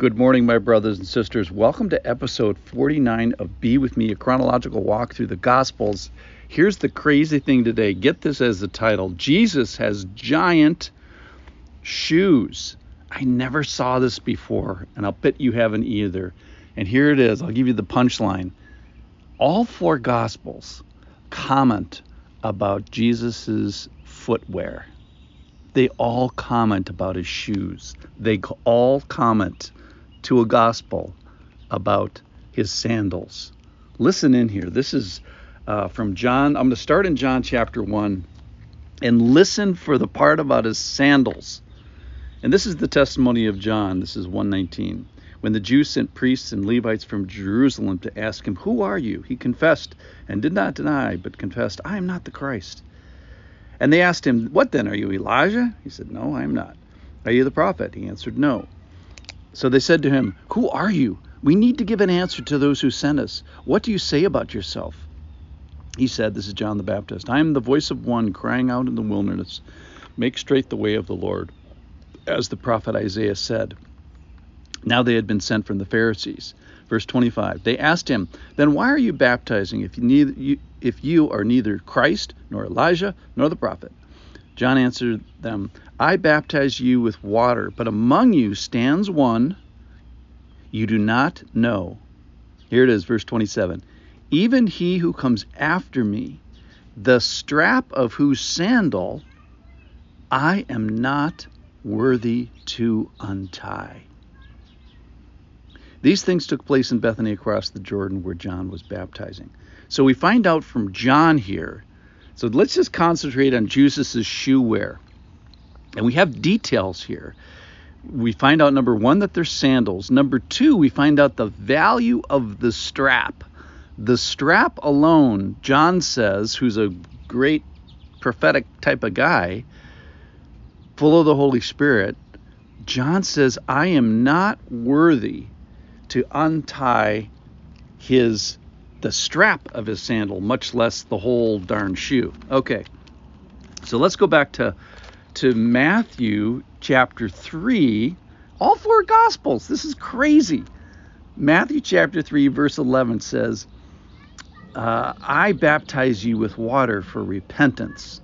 Good morning, my brothers and sisters. Welcome to episode 49 of Be With Me, a chronological walk through the Gospels. Here's the crazy thing today. Get this as the title Jesus has giant shoes. I never saw this before, and I'll bet you haven't either. And here it is. I'll give you the punchline. All four Gospels comment about Jesus' footwear. They all comment about his shoes. They all comment to a gospel about his sandals. Listen in here. This is uh, from John. I'm going to start in John chapter 1 and listen for the part about his sandals. And this is the testimony of John. This is 119. When the Jews sent priests and Levites from Jerusalem to ask him, Who are you? He confessed and did not deny, but confessed, I am not the Christ. And they asked him, What then? Are you Elijah? He said, No, I am not. Are you the prophet? He answered, No. So they said to him, Who are you? We need to give an answer to those who sent us. What do you say about yourself? He said, This is John the Baptist. I am the voice of one crying out in the wilderness, Make straight the way of the Lord, as the prophet Isaiah said. Now they had been sent from the Pharisees. Verse 25. They asked him, Then why are you baptizing if you, neither, you, if you are neither Christ, nor Elijah, nor the prophet? John answered them, I baptize you with water, but among you stands one you do not know. Here it is, verse 27. Even he who comes after me, the strap of whose sandal I am not worthy to untie. These things took place in Bethany across the Jordan where John was baptizing. So we find out from John here. So let's just concentrate on Jesus' shoe wear. And we have details here. We find out number one that they're sandals. Number two, we find out the value of the strap. The strap alone, John says, who's a great prophetic type of guy, full of the Holy Spirit, John says, I am not worthy to untie his the strap of his sandal, much less the whole darn shoe. Okay. So let's go back to to Matthew chapter 3, all four Gospels. This is crazy. Matthew chapter 3, verse 11 says, uh, I baptize you with water for repentance,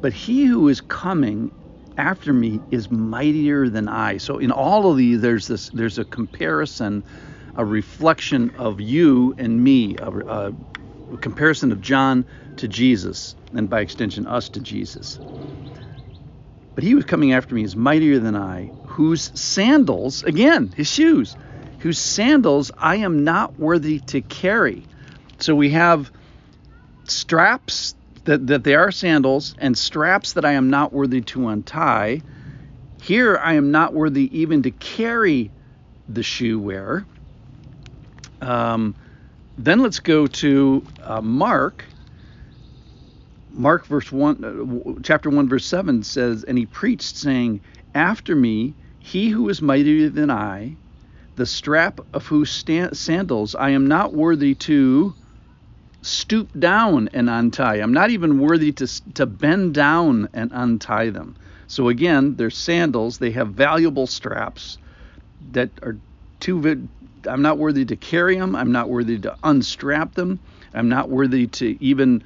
but he who is coming after me is mightier than I. So in all of these, there's this, there's a comparison, a reflection of you and me, a, a comparison of John to Jesus, and by extension, us to Jesus. But he was coming after me is mightier than I, whose sandals, again, his shoes, whose sandals I am not worthy to carry. So we have straps that, that they are sandals and straps that I am not worthy to untie. Here I am not worthy even to carry the shoe wearer. Um, then let's go to uh, Mark. Mark verse 1 uh, chapter 1 verse 7 says and he preached saying after me he who is mightier than I the strap of whose sta- sandals I am not worthy to stoop down and untie. I'm not even worthy to to bend down and untie them so again they're sandals. They have valuable straps that are too I'm not worthy to carry them I'm not worthy to unstrap them. I'm not worthy to even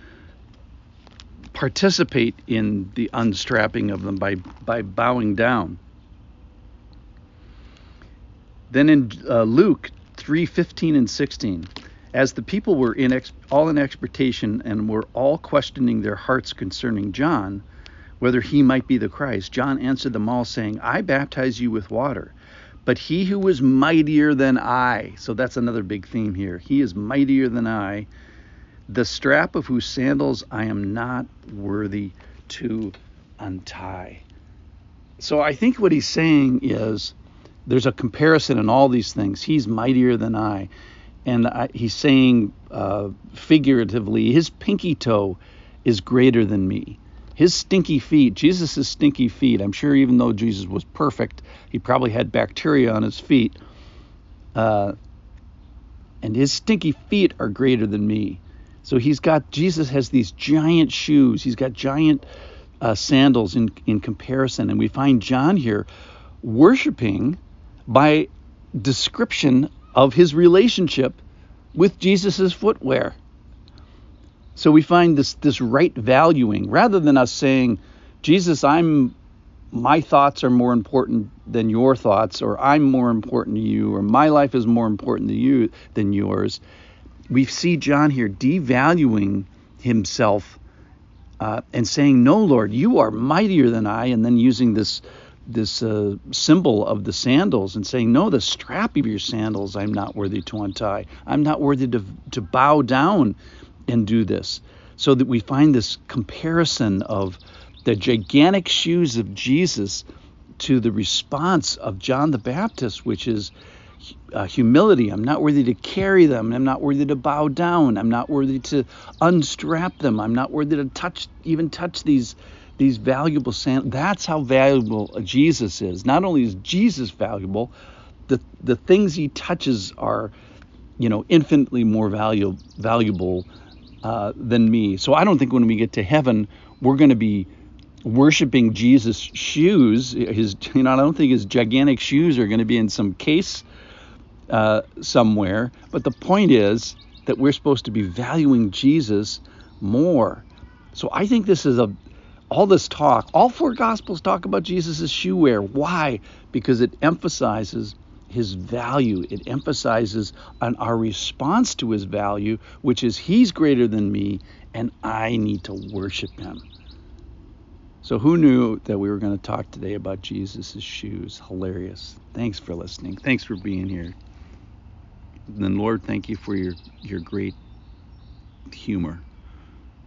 participate in the unstrapping of them by, by bowing down. Then in uh, Luke 3 15 and 16, as the people were in ex- all in expectation and were all questioning their hearts concerning John, whether he might be the Christ, John answered them all, saying, I baptize you with water, but he who is mightier than I, so that's another big theme here, he is mightier than I, the strap of whose sandals I am not worthy to untie. So I think what he's saying is there's a comparison in all these things. He's mightier than I. And I, he's saying uh, figuratively, his pinky toe is greater than me. His stinky feet, Jesus' stinky feet, I'm sure even though Jesus was perfect, he probably had bacteria on his feet. Uh, and his stinky feet are greater than me. So he's got Jesus has these giant shoes. He's got giant uh, sandals in in comparison, and we find John here worshiping by description of his relationship with Jesus' footwear. So we find this this right valuing rather than us saying, Jesus, I'm my thoughts are more important than your thoughts, or I'm more important to you, or my life is more important to you than yours. We see John here devaluing himself uh, and saying, "No, Lord, you are mightier than I," and then using this this uh, symbol of the sandals and saying, "No, the strap of your sandals I'm not worthy to untie. I'm not worthy to to bow down and do this." So that we find this comparison of the gigantic shoes of Jesus to the response of John the Baptist, which is uh, humility. I'm not worthy to carry them. I'm not worthy to bow down. I'm not worthy to unstrap them. I'm not worthy to touch, even touch these these valuable sand. That's how valuable Jesus is. Not only is Jesus valuable, the the things he touches are, you know, infinitely more valuable valuable uh, than me. So I don't think when we get to heaven, we're going to be worshiping Jesus' shoes. His, you know, I don't think his gigantic shoes are going to be in some case uh, somewhere. But the point is that we're supposed to be valuing Jesus more. So I think this is a all this talk, all four gospels talk about Jesus' shoe wear. Why? Because it emphasizes his value. It emphasizes on our response to his value, which is he's greater than me and I need to worship him. So, who knew that we were going to talk today about Jesus' shoes? Hilarious. Thanks for listening. Thanks for being here. And then, Lord, thank you for your, your great humor.